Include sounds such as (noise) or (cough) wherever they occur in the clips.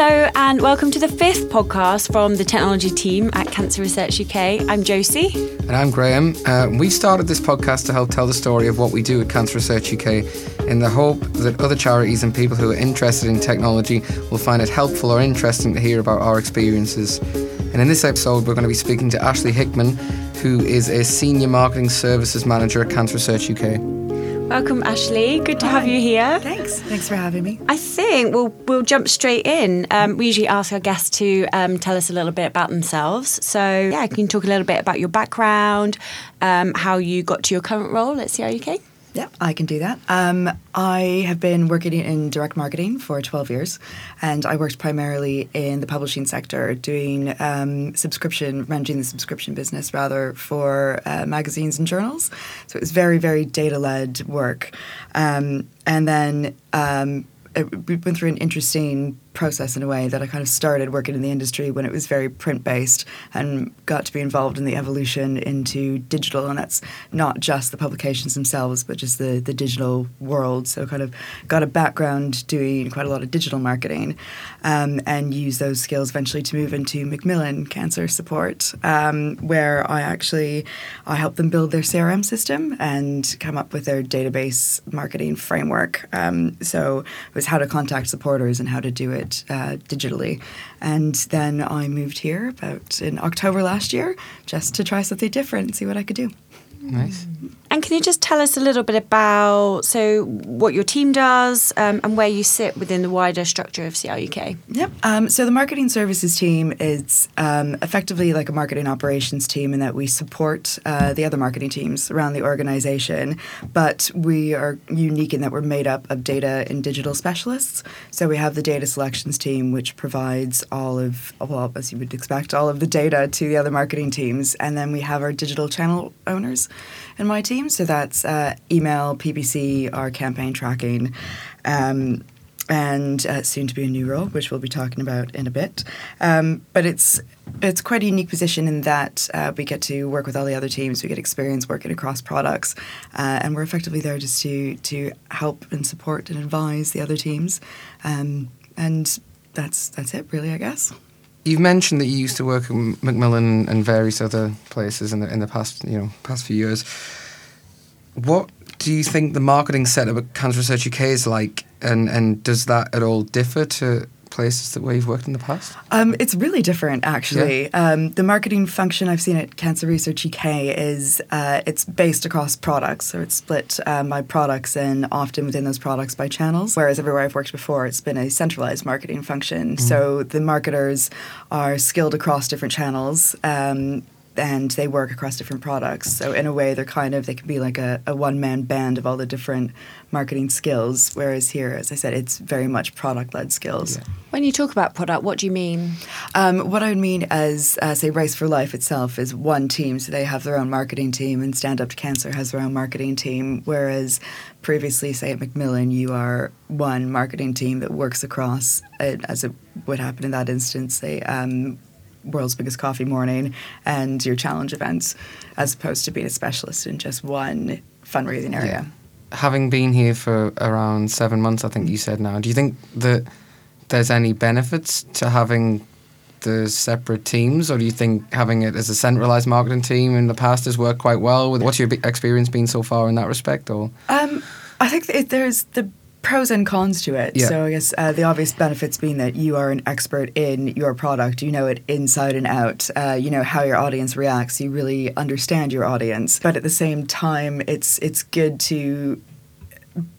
Hello, and welcome to the fifth podcast from the technology team at Cancer Research UK. I'm Josie. And I'm Graham. Uh, we started this podcast to help tell the story of what we do at Cancer Research UK in the hope that other charities and people who are interested in technology will find it helpful or interesting to hear about our experiences. And in this episode, we're going to be speaking to Ashley Hickman, who is a Senior Marketing Services Manager at Cancer Research UK. Welcome, Ashley. Good to Hi. have you here. Thanks. Thanks for having me. I think we'll we'll jump straight in. Um, we usually ask our guests to um, tell us a little bit about themselves. So yeah, can you talk a little bit about your background, um, how you got to your current role at CRUK? Yeah, I can do that. Um, I have been working in direct marketing for 12 years, and I worked primarily in the publishing sector, doing um, subscription, managing the subscription business rather for uh, magazines and journals. So it was very, very data led work. Um, and then um, we went through an interesting process in a way that I kind of started working in the industry when it was very print based and got to be involved in the evolution into digital. And that's not just the publications themselves, but just the, the digital world. So, kind of got a background doing quite a lot of digital marketing um, and used those skills eventually to move into Macmillan Cancer Support, um, where I actually I helped them build their CRM system and come up with their database marketing framework. Um, so, it was how to contact supporters and how to do it uh, digitally. And then I moved here about in October last year just to try something different and see what I could do. Nice. And can you just tell us a little bit about so what your team does um, and where you sit within the wider structure of CRUK? Yep. Um, so the marketing services team is um, effectively like a marketing operations team in that we support uh, the other marketing teams around the organization, but we are unique in that we're made up of data and digital specialists. So we have the data selections team, which provides all of, well, as you would expect, all of the data to the other marketing teams, and then we have our digital channel owners in my team. So that's uh, email, PPC, our campaign tracking. Um, and uh, soon to be a new role, which we'll be talking about in a bit. Um, but it's it's quite a unique position in that uh, we get to work with all the other teams. We get experience working across products, uh, and we're effectively there just to to help and support and advise the other teams. Um, and that's that's it, really, I guess. You've mentioned that you used to work at Macmillan and various other places in the in the past, you know, past few years. What do you think the marketing setup at Cancer Research UK is like, and and does that at all differ to places that where you've worked in the past? Um, it's really different, actually. Yeah. Um, the marketing function I've seen at Cancer Research UK is uh, it's based across products, so it's split um, by products and often within those products by channels. Whereas everywhere I've worked before, it's been a centralized marketing function. Mm-hmm. So the marketers are skilled across different channels. Um, and they work across different products. So in a way, they're kind of they can be like a, a one man band of all the different marketing skills. Whereas here, as I said, it's very much product led skills. Yeah. When you talk about product, what do you mean? Um, what I would mean as uh, say Race for Life itself is one team, so they have their own marketing team, and Stand Up to Cancer has their own marketing team. Whereas previously, say at Macmillan, you are one marketing team that works across, uh, as it would happen in that instance, say. Um, world's biggest coffee morning and your challenge events, as opposed to being a specialist in just one fundraising area. Yeah. Having been here for around seven months, I think you said now, do you think that there's any benefits to having the separate teams, or do you think having it as a centralized marketing team in the past has worked quite well? With What's your experience been so far in that respect? Or um, I think there's the pros and cons to it. Yeah. So I guess uh, the obvious benefits being that you are an expert in your product. You know it inside and out. Uh, you know how your audience reacts. You really understand your audience. But at the same time, it's it's good to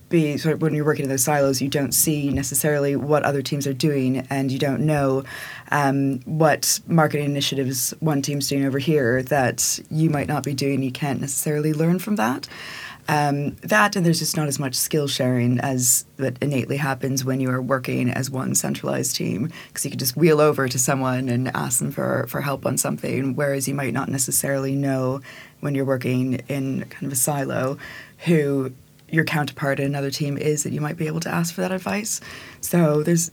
be sort of when you're working in those silos, you don't see necessarily what other teams are doing, and you don't know um, what marketing initiatives one team's doing over here that you might not be doing. You can't necessarily learn from that. Um, that and there's just not as much skill sharing as that innately happens when you are working as one centralized team because you can just wheel over to someone and ask them for, for help on something whereas you might not necessarily know when you're working in kind of a silo who your counterpart in another team is that you might be able to ask for that advice. So there's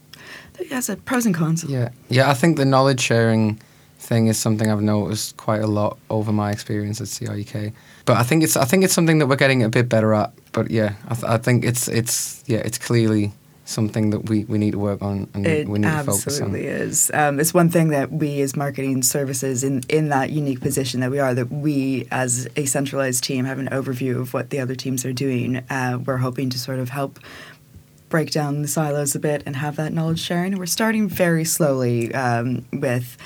there's a pros and cons. Yeah. Yeah I think the knowledge sharing thing is something I've noticed quite a lot over my experience at CRUK. But I think it's I think it's something that we're getting a bit better at. But yeah, I, th- I think it's it's yeah it's clearly something that we, we need to work on and It we need to focus on. absolutely is. Um, it's one thing that we as marketing services in, in that unique position that we are, that we as a centralized team have an overview of what the other teams are doing. Uh, we're hoping to sort of help break down the silos a bit and have that knowledge sharing. We're starting very slowly um, with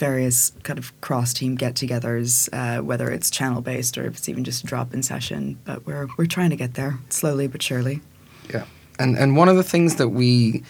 various kind of cross team get togethers, uh, whether it's channel based or if it's even just a drop in session. But we're, we're trying to get there slowly but surely. Yeah, and and one of the things that we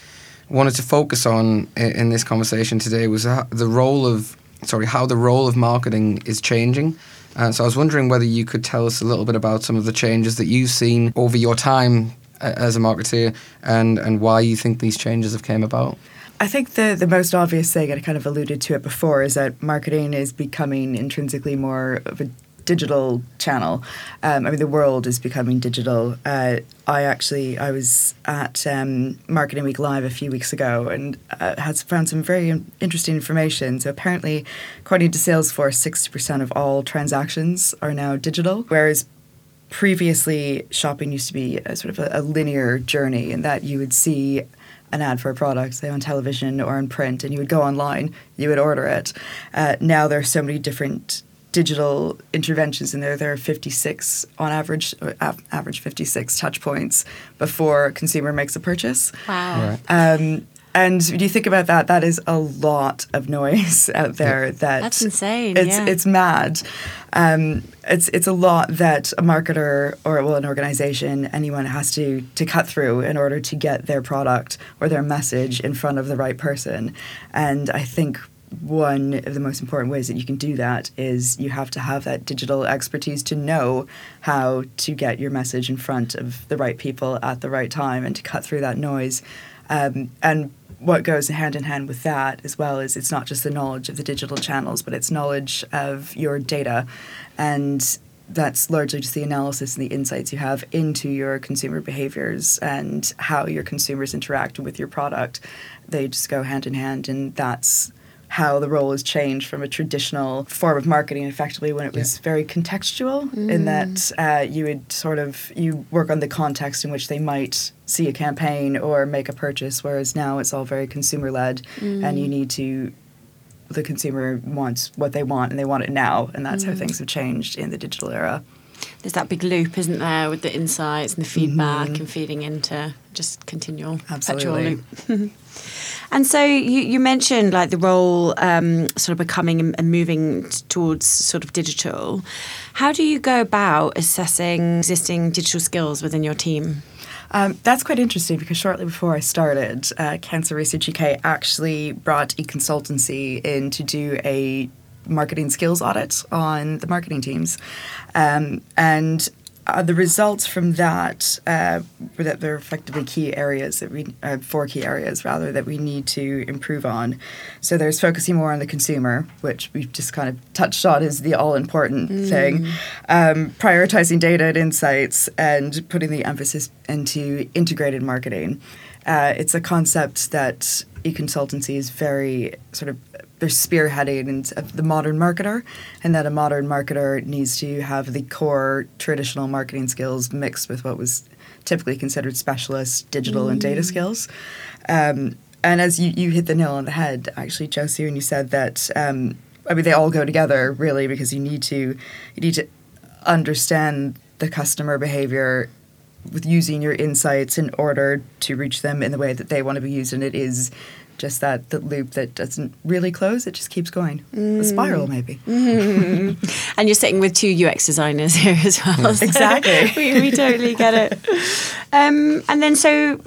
wanted to focus on in, in this conversation today was the role of sorry how the role of marketing is changing. Uh, so I was wondering whether you could tell us a little bit about some of the changes that you've seen over your time uh, as a marketeer, and and why you think these changes have came about. I think the, the most obvious thing, and I kind of alluded to it before, is that marketing is becoming intrinsically more of a digital channel. Um, I mean, the world is becoming digital. Uh, I actually I was at um, Marketing Week Live a few weeks ago and uh, had found some very interesting information. So apparently, according to Salesforce, sixty percent of all transactions are now digital, whereas previously shopping used to be a sort of a, a linear journey in that you would see an ad for a product, say on television or in print, and you would go online, you would order it. Uh, now there are so many different digital interventions in there. There are 56 on average, average 56 touch points before a consumer makes a purchase. Wow. Right. Um, and when you think about that, that is a lot of noise (laughs) out there. That That's insane, It's yeah. it's mad. Um, it's it's a lot that a marketer or well an organization anyone has to to cut through in order to get their product or their message in front of the right person. And I think one of the most important ways that you can do that is you have to have that digital expertise to know how to get your message in front of the right people at the right time and to cut through that noise. Um, and what goes hand in hand with that as well is it's not just the knowledge of the digital channels, but it's knowledge of your data. And that's largely just the analysis and the insights you have into your consumer behaviors and how your consumers interact with your product. They just go hand in hand, and that's how the role has changed from a traditional form of marketing effectively when it was very contextual in that mm. uh, you would sort of you work on the context in which they might see a campaign or make a purchase whereas now it's all very consumer led and you mm. need to the consumer wants what they want and they want it now and that's how mm. things have changed in the digital era There's that big loop, isn't there, with the insights and the feedback and feeding into just continual perpetual loop. (laughs) and so you, you mentioned like the role um, sort of becoming and- and moving towards sort of digital. How do you go about assessing existing digital skills within your team? Um, that's quite interesting because shortly before I started, uh, Cancer Research UK actually brought e consultancy in to do a marketing skills audit on the marketing teams. Um, and uh, the results from that uh, were that there are effectively key areas that we, uh, four key areas rather, that we need to improve on. So there's focusing more on the consumer, which we've just kind of touched on as the all important thing, um, prioritizing data and insights, and putting the emphasis into integrated marketing. Uh, it's a concept that Econsultancy is very sort of they're spearheading in- the modern marketer, and that a modern marketer needs to have the core traditional marketing skills mixed with what was typically considered specialist digital and data skills. Um, and as you, you hit the nail on the head, actually, Josie, when you said that, um, I mean, they all go together really because you need to you need to understand the customer behavior with using your insights in order to reach them in the way that they want to be used, and it is just that the loop that doesn't really close; it just keeps going. A spiral, maybe. (laughs) And you're sitting with two UX designers here as well. so Exactly. (laughs) we, we totally get it. Um, and then, so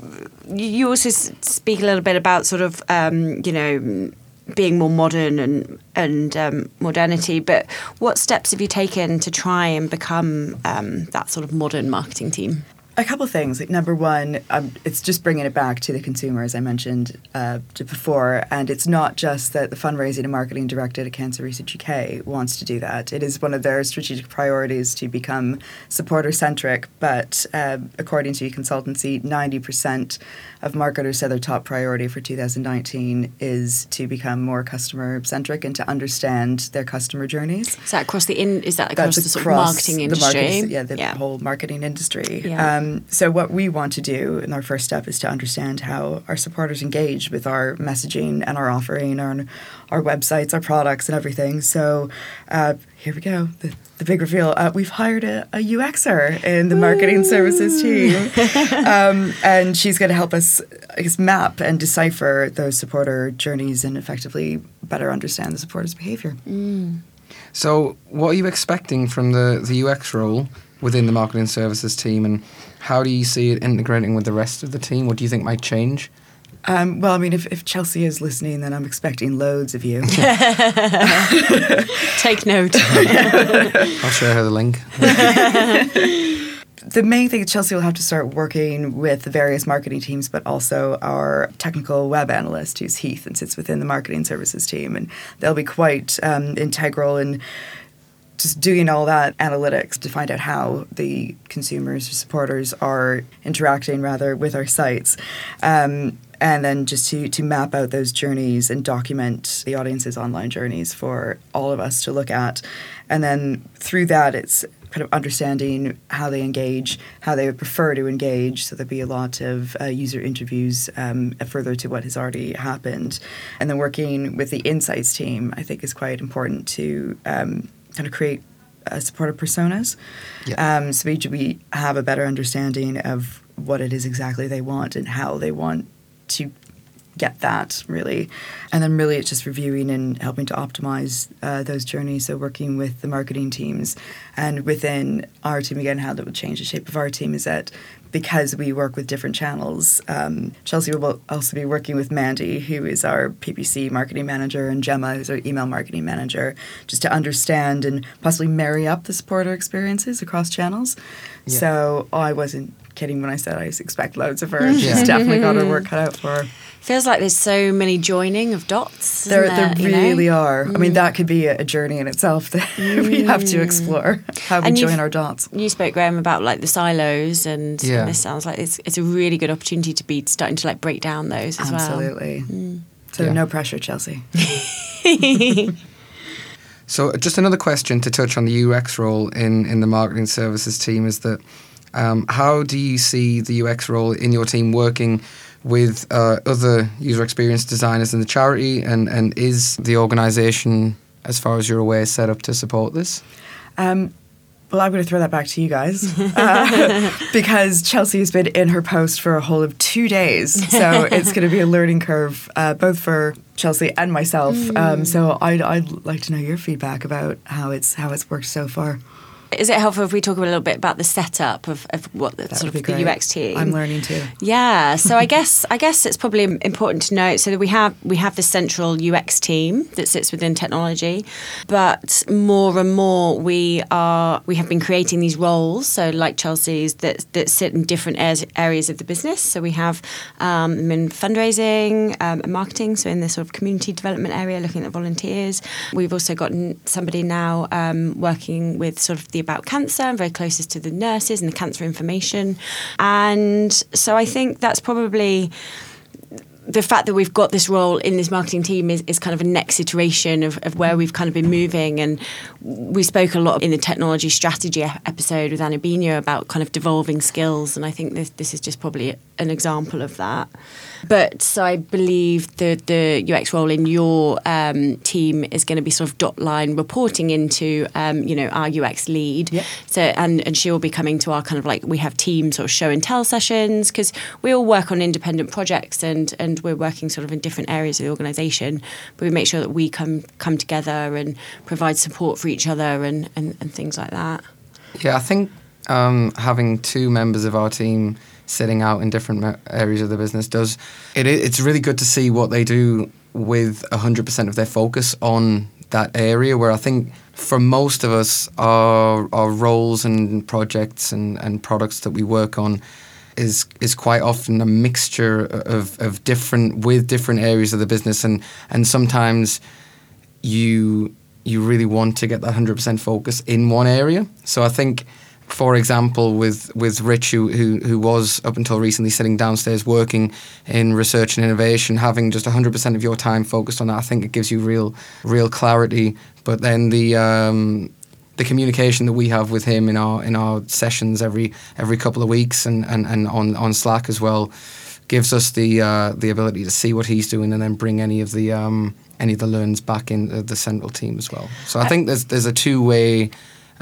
you you also speak a little bit about sort of, um, you know, being more modern and and um, modernity. But what steps have you taken to try and become um, that sort of modern marketing team? A couple things. Like number one, um, it's just bringing it back to the consumer, as I mentioned uh, before, and it's not just that the fundraising and marketing director at Cancer Research UK wants to do that. It is one of their strategic priorities to become supporter centric. But uh, according to consultancy, ninety percent of marketers said their top priority for 2019 is to become more customer centric and to understand their customer journeys Is that across the in? Is that across the sort of marketing the industry? marketing- yeah, the whole marketing industry. Yeah. Um, Um, so what we want to do, in our first step is to understand how our supporters engage with our messaging and our offering, our our websites, our products, and everything. So uh, here we go. The, the big reveal. Uh, we've hired a, a UXer in the marketing services team, (laughs) um, and she's going to help us, I guess, map and decipher those supporter journeys and effectively better understand the supporter's behavior. So, what are you expecting from the, the UX role within the marketing services team, and how do you see it integrating with the rest of the team? What do you think might change? Um, well, I mean, if, if Chelsea is listening, then I'm expecting loads of you. (laughs) Take note. (laughs) I'll share her the link. (laughs) the main thing Chelsea will have to start working with the various marketing teams, but also our technical web analyst, who's Heath and sits within the marketing services team, and they'll be quite um, integral in just doing all that analytics to find out how the consumers or supporters are interacting rather with our sites. Um, and then just to, to map out those journeys and document the audience's online journeys for all of us to look at. And then through that, it's kind of understanding how they engage, how they would prefer to engage. So there'll be a lot of uh, user interviews um, further to what has already happened. And then working with the insights team, I think, is quite important to um, kind of create uh, supporter personas. Yeah. Um, so each we have a better understanding of what it is exactly they want and how they want to get that really and then really it's just reviewing and helping to optimize uh, those journeys so working with the marketing teams and within our team again how that would change the shape of our team is that because we work with different channels. Um, chelsea will also be working with mandy who is our ppc marketing manager and gemma who's our email marketing manager just to understand and possibly marry up the supporter experiences across channels. Yeah. so i wasn't kidding when i said i expect loads of her. She's definitely got her work cut out for her Feels like there's so many joining of dots. there, isn't there there, you know? Mm. really are. I mean, that could be a, a journey in itself that (laughs) we have to explore how we And you've- join our dots. You spoke, Graham, about like the silos, and Yeah. this sounds like it's, it's a really good opportunity to be starting to like break down those as well. Absolutely. So Yeah. no pressure, Chelsea. (laughs) So, just another question to touch on the UX role in, in the marketing services team is that um, how do you see the UX role in your team working with uh, other user experience designers in the charity? And, and is the organisation, as far as you're aware, set up to support this? Um, well, I'm going to throw that back to you guys (laughs) uh, (laughs) because Chelsea has been in her post for a whole of two days. So (laughs) it's going to be a learning curve, uh, both for Chelsea and myself. Um, so I'd, I'd like to know your feedback about how it's how it's worked so far. Is it helpful if we talk a little bit about the setup of, of what the, sort of the great. UX team? I'm learning too. Yeah, so I (laughs) guess I guess it's probably important to note so that we have we have the central UX team that sits within technology, but more and more we are we have been creating these roles. So like Chelsea's that that sit in different areas, areas of the business. So we have um, in fundraising um, and marketing. So in the sort of community development area, looking at volunteers. We've also got somebody now um, working with sort of the about cancer and very closest to the nurses and the cancer information. And so I think that's probably the fact that we've got this role in this marketing team is, is kind of a next iteration of, of where we've kind of been moving. And we spoke a lot in the technology strategy episode with Anna Bino about kind of devolving skills. And I think this, this is just probably an example of that. But so I believe the, the UX role in your um, team is going to be sort of dot line reporting into, um, you know, our UX lead. Yep. So and and she will be coming to our kind of like we have team sort of show and tell sessions because we all work on independent projects and and we're working sort of in different areas of the organisation, but we make sure that we come come together and provide support for each other and and, and things like that. Yeah, I think um, having two members of our team sitting out in different areas of the business does it. It's really good to see what they do with hundred percent of their focus on that area. Where I think for most of us, our our roles and projects and, and products that we work on is is quite often a mixture of, of different with different areas of the business and and sometimes you you really want to get that 100% focus in one area. So I think, for example, with with Rich, who, who who was up until recently sitting downstairs working in research and innovation, having just 100% of your time focused on that, I think it gives you real real clarity. But then the um, the communication that we have with him in our in our sessions every every couple of weeks and, and, and on, on Slack as well gives us the uh, the ability to see what he's doing and then bring any of the um, any of the learns back in the, the central team as well. So I think there's there's a two way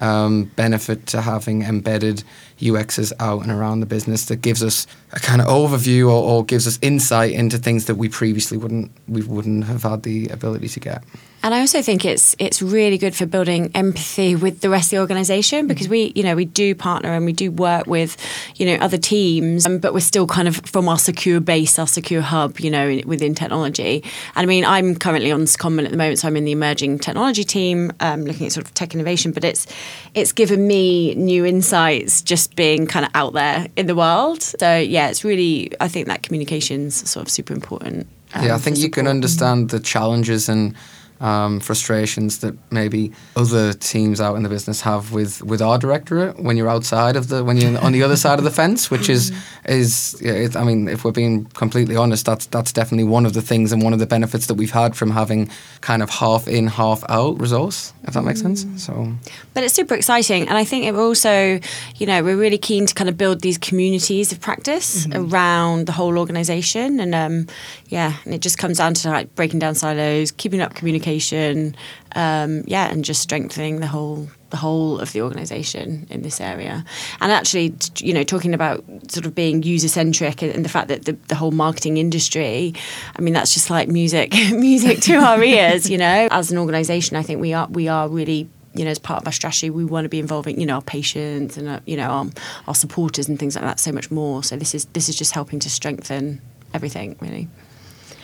um, benefit to having embedded UXs out and around the business that gives us a kind of overview or, or gives us insight into things that we previously wouldn't we wouldn't have had the ability to get. And I also think it's it's really good for building empathy with the rest of the organisation because we you know we do partner and we do work with you know other teams, um, but we're still kind of from our secure base, our secure hub, you know, in, within technology. And I mean, I'm currently on Secondment at the moment, so I'm in the emerging technology team, um, looking at sort of tech innovation. But it's it's given me new insights just being kind of out there in the world. So yeah, it's really I think that communication's sort of super important. Um, yeah, I think you can understand the challenges and um, frustrations that maybe other teams out in the business have with, with our directorate when you're outside of the when you're on the other side of the fence, which is (laughs) is it, I mean, if we're being completely honest, that's that's definitely one of the things and one of the benefits that we've had from having kind of half in, half out resource, if that makes sense. So, but it's super exciting, and I think it also, you know, we're really keen to kind of build these communities of practice mm-hmm. around the whole organisation, and um, yeah, and it just comes down to like breaking down silos, keeping up communication communication, um, yeah, and just strengthening the whole the whole of the organisation in this area. And actually, you know, talking about sort of being user centric and the fact that the, the whole marketing industry, I mean, that's just like music, (laughs) music to our ears. You know, as an organisation, I think we are we are really you know, as part of our strategy, we want to be involving, you know, our patients and, uh, you know, our, our supporters and things like that so much more. So this is this is just helping to strengthen everything, really.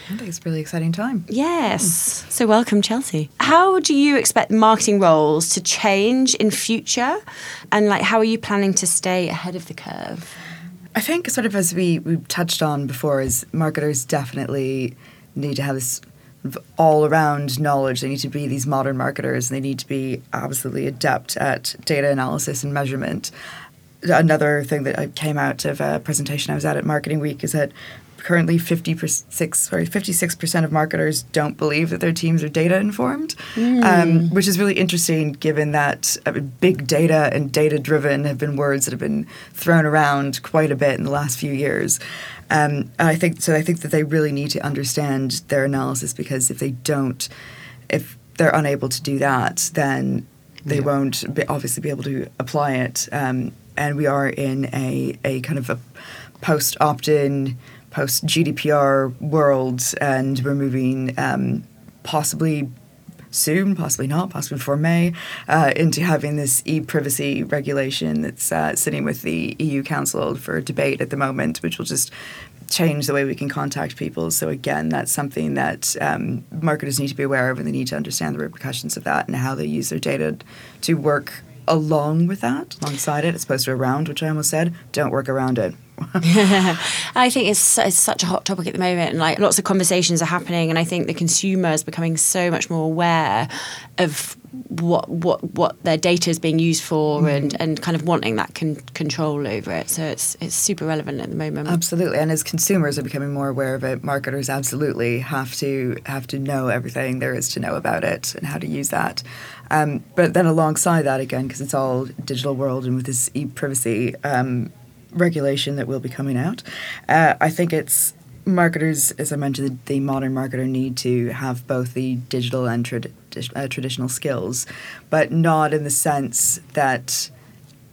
I think it's a really exciting time. Yes. Mm. So welcome, Chelsea. How do you expect marketing roles to change in future? And like how are you planning to stay ahead of the curve? I think sort of as we, we touched on before is marketers definitely need to have this all around knowledge. They need to be these modern marketers. They need to be absolutely adept at data analysis and measurement. Another thing that came out of a presentation I was at at Marketing Week is that currently 56 sorry 56% of marketers don't believe that their teams are data informed mm. um, which is really interesting given that uh, big data and data driven have been words that have been thrown around quite a bit in the last few years um, and I think so I think that they really need to understand their analysis because if they don't if they're unable to do that then they yeah. won't be, obviously be able to apply it um, and we are in a, a kind of a post opt-in post GDPR world, and we're moving um, possibly soon, possibly not, possibly before May, uh, into having this e-privacy regulation that's uh, sitting with the EU Council for debate at the moment, which will just change the way we can contact people. So again, that's something that um, marketers need to be aware of, and they need to understand the repercussions of that and how they use their data to work along with that, alongside it, as opposed to around, which I almost said. Don't work around it. (laughs) I think it's, it's such a hot topic at the moment, and like lots of conversations are happening, and I think the consumer is becoming so much more aware of what what what their data is being used for, mm. and and kind of wanting that con- control over it. So it's it's super relevant at the moment. Absolutely, and as consumers are becoming more aware of it, marketers absolutely have to have to know everything there is to know about it and how to use that. Um, but then alongside that, again, because it's all digital world and with this e-privacy um, regulation that will be coming out, uh, I think it's marketers, as I mentioned, the, modern marketer need to have both the digital and uh, traditional skills, but not in the sense that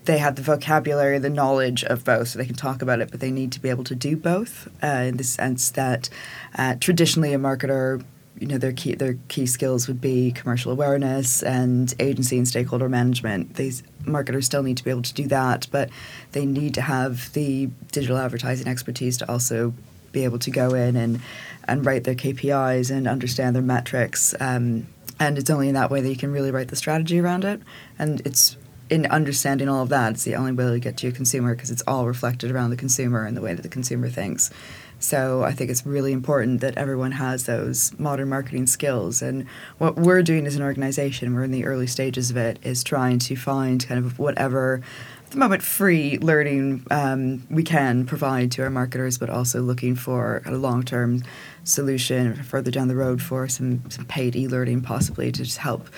they have the vocabulary, the knowledge of both, so they can talk about it, but they need to be able to do both uh, in the sense that uh, traditionally a marketer you know their key their key skills would be commercial awareness and agency and stakeholder management. These marketers still need to be able to do that, but they need to have the digital advertising expertise to also be able to go in and and write their KPIs and understand their metrics. Um, and it's only in that way that you can really write the strategy around it. And it's in understanding all of that, it's the only way to get to your consumer because it's all reflected around the consumer and the way that the consumer thinks. So I think it's really important that everyone has those modern marketing skills. And what we're doing as an organization, we're in the early stages of it, is trying to find kind of whatever at the moment free learning um, we can provide to our marketers, but also looking for a long term solution further down the road for some, some paid e learning possibly to just help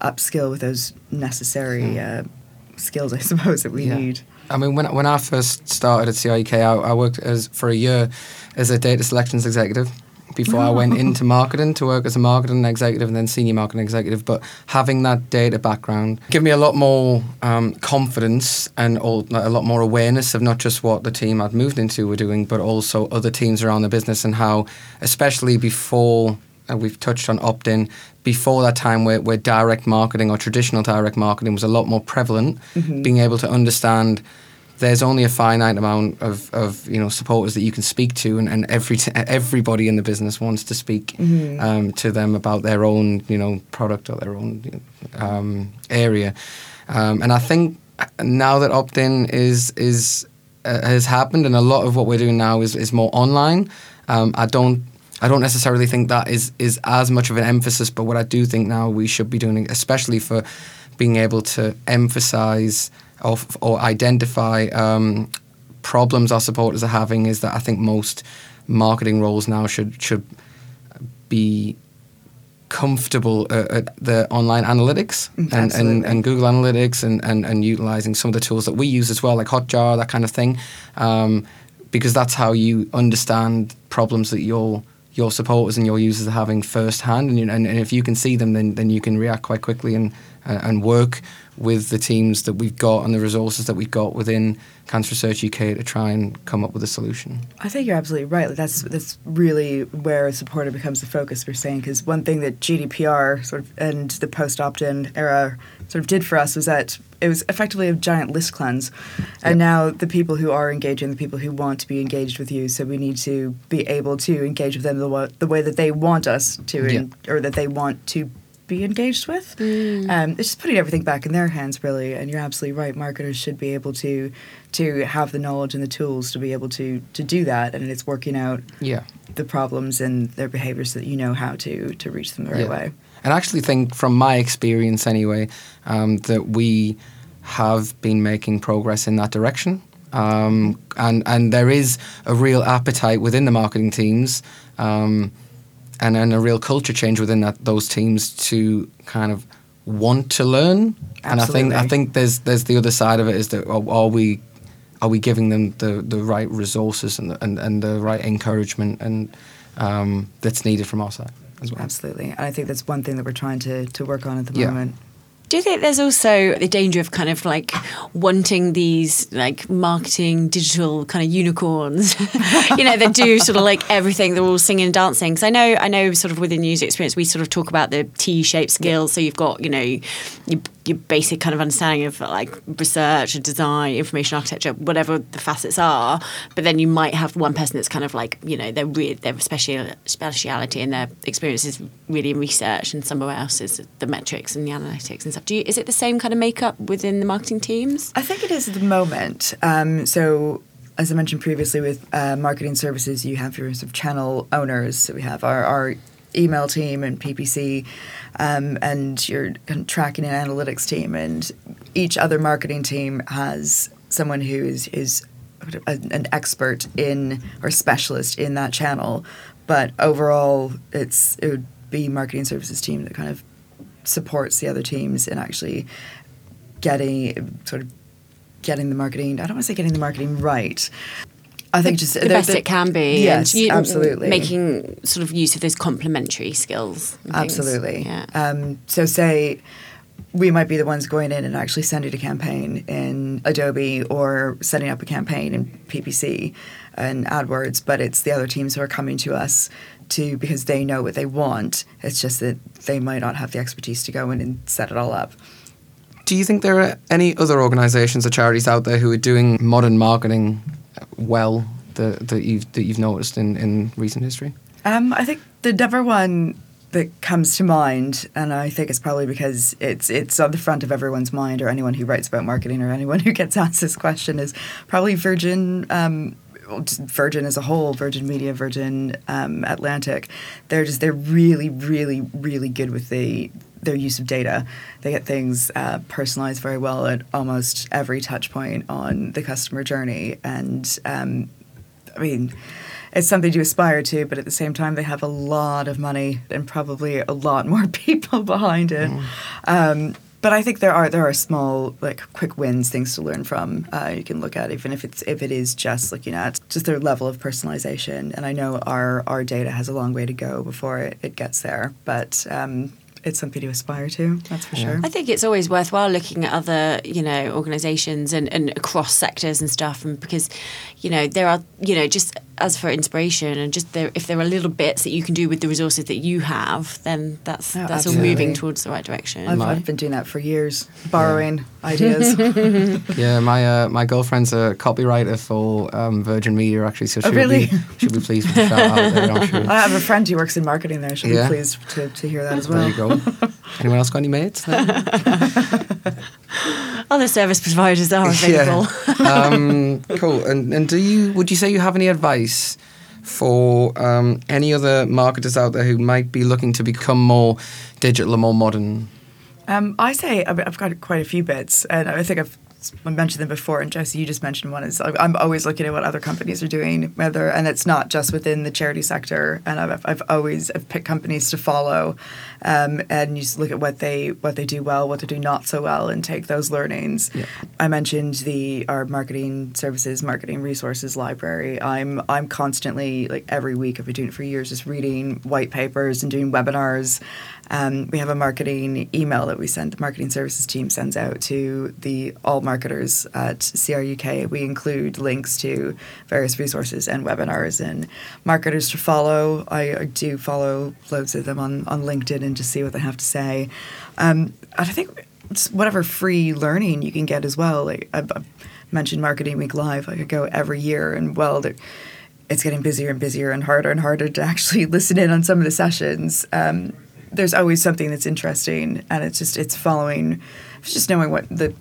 upskill with those necessary uh, skills, I suppose, that we Yeah. need. I mean, when when I first started at CRUK, I, I worked as for a year as a data selections executive before I went into marketing to work as a marketing executive and then senior marketing executive. But having that data background gave me a lot more um, confidence and all, a lot more awareness of not just what the team I'd moved into were doing, but also other teams around the business and how, especially before. Uh, we've touched on opt-in before that time where, where direct marketing or traditional direct marketing was a lot more prevalent being able to understand there's only a finite amount of, of you know supporters that you can speak to, and, and every t- everybody in the business wants to speak um, to them about their own you know product or their own um, area. Um, and I think now that opt-in is is uh, has happened, and a lot of what we're doing now is, is more online. Um, I don't. I don't necessarily think that is, is as much of an emphasis, but what I do think now we should be doing, especially for being able to emphasize or, or identify um, problems our supporters are having, is that I think most marketing roles now should should be comfortable uh, at the online analytics and, and, and Google Analytics and, and, and utilizing some of the tools that we use as well, like Hotjar, that kind of thing, um, because that's how you understand problems that your your supporters and your users are having firsthand, and, and, and if you can see them, then then you can react quite quickly and uh, and work with the teams that we've got and the resources that we've got within Cancer Research UK to try and come up with a solution. I think you're absolutely right. That's that's really where a supporter becomes the focus. We're saying because one thing that GDPR sort of and the post opt-in era sort of did for us was that it was effectively a giant list cleanse, and now the people who are engaging, the people who want to be engaged with you, so we need to be able to engage with them the, wa- the way that they want us to, Yeah. en- or that they want to be engaged with. Um, it's just putting everything back in their hands, really. And you're absolutely right. Marketers should be able to to have the knowledge and the tools to be able to to do that, and it's working out Yeah. the problems and their behaviors so that you know how to to reach them the right Yeah. way. And I actually think, from my experience anyway, um, that we have been making progress in that direction. Um, and, and there is a real appetite within the marketing teams um, and, and a real culture change within that, those teams to kind of want to learn. Absolutely. And I think I think there's there's the other side of it is that are, are we are we giving them the, the right resources and the, and, and the right encouragement and um, that's needed from our side as well. Absolutely, and I think that's one thing that we're trying to to work on at the Yeah. moment. Do you think there's also the danger of kind of like wanting these like marketing digital kind of unicorns, (laughs) you know, that do sort of like everything. They're all singing and dancing. Because I know, I know, sort of within user experience, we sort of talk about the T-shaped skills. So you've got, you know, your, your basic kind of understanding of like research and design, information architecture, whatever the facets are. But then you might have one person that's kind of like, you know, they're re- their special speciality and their experience is really in research, and somewhere else is the metrics and the analytics and stuff. Do you, is it the same kind of makeup within the marketing teams? I think it is at the moment. Um, so, as I mentioned previously, with uh, marketing services, you have your sort of channel owners. So we have our, our email team and PPC, um, and your tracking and analytics team, and each other marketing team has someone who is is an expert in or specialist in that channel. But overall, it's it would be marketing services team that kind of supports the other teams in actually getting sort of getting the marketing. I don't want to say getting the marketing right. I think just the best it can be. Yes, and you- absolutely. Making sort of use of those complementary skills. and things. Absolutely. Yeah. Um, so, say we might be the ones going in and actually sending a campaign in Adobe or setting up a campaign in PPC and AdWords, but it's the other teams who are coming to us to because they know what they want. It's just that they might not have the expertise to go in and set it all up. Do you think there are any other organisations or charities out there who are doing modern marketing well that, that you've that you've noticed in, in recent history? Um, I think the number one that comes to mind, and I think it's probably because it's it's on the front of everyone's mind, or anyone who writes about marketing, or anyone (laughs) who gets asked this question, is probably Virgin. Um, Virgin as a whole, Virgin Media, Virgin um, Atlantic, they're just they're really, really, really good with the their use of data. They get things uh, personalized very well at almost every touch point on the customer journey, and um, I mean, it's something to aspire to, but at the same time, they have a lot of money and probably a lot more (laughs) people behind it. Mm. Um, but I think there are there are small like quick wins things to learn from. Uh, you can look at even if it's if it is just looking at just their level of personalization. And I know our our data has a long way to go before it, it gets there, but. Um, it's something to aspire to, that's for sure. I think it's always worthwhile looking at other, you know, organisations and, and across sectors and stuff, and because, you know, there are, you know, just as for inspiration and just there, if there are little bits that you can do with the resources that you have, then that's Oh, that's all moving towards the right direction. I've, My- I've been doing that for years, borrowing ideas. (laughs) (laughs) Yeah, my uh, my girlfriend's a copywriter for um, Virgin Media actually, so Oh, she'll really? be she'll be pleased with the shout out there. I'm sure. (laughs) I have a friend who works in marketing there. She'll Yeah. be pleased to, to hear that as There well. you go. (laughs) Anyone else got any mates? No? (laughs) Other service providers are available. (laughs) um, cool. And and do you would you say you have any advice for um, any other marketers out there who might be looking to become more digital or more modern? Um, I say I've I've got quite a few bits, and I think I've I mentioned them before. And Josie, you just mentioned one. Is I'm always looking at what other companies are doing, whether and it's not just within the charity sector. And I've, I've always I've picked companies to follow, um, and you just look at what they what they do well, what they do not so well, and take those learnings. Yeah. I mentioned the our marketing services, marketing resources library. I'm I'm constantly like every week I've been doing it for years, just reading white papers and doing webinars. Um, we have a marketing email that we send. The marketing services team sends out to the all marketers at CRUK. We include links to various resources and webinars and marketers to follow. I, I do follow loads of them on on LinkedIn and just see what they have to say. Um, and I think it's whatever free learning you can get as well. Like I've, I've mentioned Marketing Week Live, I could go every year, and well, it's getting busier and busier and harder and harder to (laughs) actually listen in on some of the sessions. Um, there's always something that's interesting, and it's just it's following, it's just knowing what the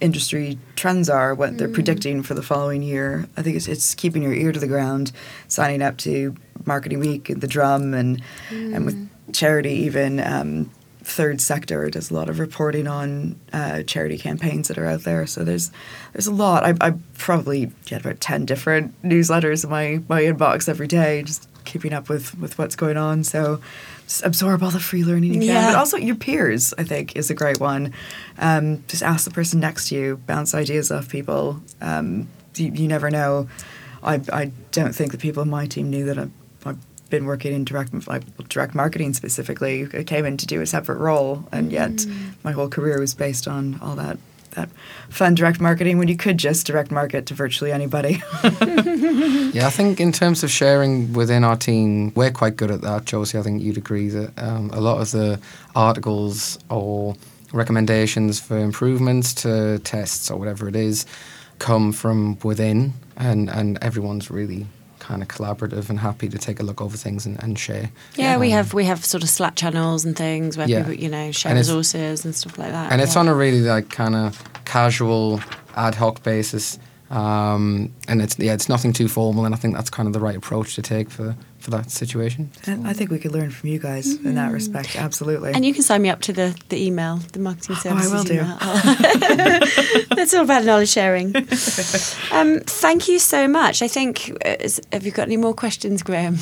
industry trends are, what they're predicting for the following year. I think it's it's keeping your ear to the ground, signing up to Marketing Week and the Drum, and and with charity even. Um, third sector does a lot of reporting on uh, charity campaigns that are out there. So there's there's a lot. I, I probably get about ten different newsletters in my my inbox every day, just keeping up with with what's going on. So just absorb all the free learning you can, Yeah. but also your peers. I think is a great one. Um, just ask the person next to you, bounce ideas off people. Um, you, you never know. I, I don't think the people in my team knew that I, been working in direct like, direct marketing specifically. I came in to do a separate role, and yet my whole career was based on all that that fun direct marketing when you could just direct market to virtually anybody. (laughs) Yeah, I think in terms of sharing within our team, we're quite good at that, Josie. I think you'd agree that um, a lot of the articles or recommendations for improvements to tests or whatever it is come from within, and, and everyone's really kind of collaborative and happy to take a look over things and, and share. Yeah, we Um, have we have sort of Slack channels and things where Yeah. people you know share And resources and stuff like that. and it's on a really like kind of casual ad hoc basis um, and it's yeah it's nothing too formal and i think that's kind of the right approach to take for for that situation and I think we could learn from you guys in that respect. Absolutely. And you can sign me up to the, the email, the marketing Oh, I services will do. email. (laughs) That's all about knowledge sharing. (laughs) Um, thank you so much. I think, uh, is, have you got any more questions, Graham?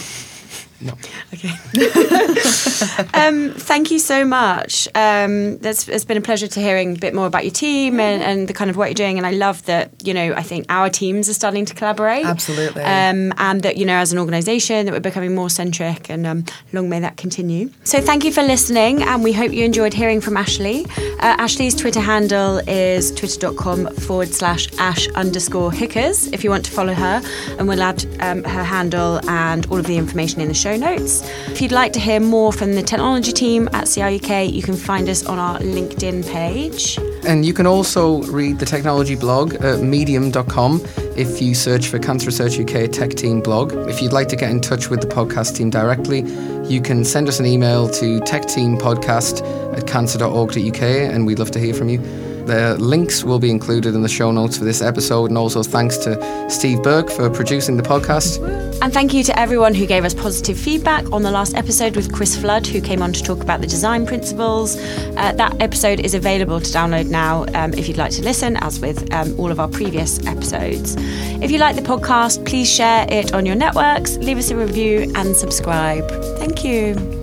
No Okay. (laughs) um, thank you so much. Um, that's, it's been a pleasure to hearing a bit more about your team and, and the kind of work you're doing. And I love that, you know, I think our teams are starting to collaborate. Absolutely. Um, and that, you know, as an organisation, that we're becoming more centric and um, long may that continue. So thank you for listening. And we hope you enjoyed hearing from Ashley. Uh, Ashley's Twitter handle is twitter.com forward slash ash underscore hickers if you want to follow her. And we'll add um, her handle and all of the information in the show notes. If you'd like to hear more from the technology team at CRUK, you can find us on our LinkedIn page. And you can also read the technology blog at medium.com if you search for Cancer Research UK Tech Team blog. If you'd like to get in touch with the podcast team directly, you can send us an email to techteampodcast at cancer.org.uk and we'd love to hear from you. The links will be included in the show notes for this episode, and also thanks to Steve Burke for producing the podcast. And thank you to everyone who gave us positive feedback on the last episode with Chris Flood, who came on to talk about the design principles. Uh, that episode is available to download now um, if you'd like to listen, as with um, all of our previous episodes. If you like the podcast, please share it on your networks, leave us a review, and subscribe. Thank you.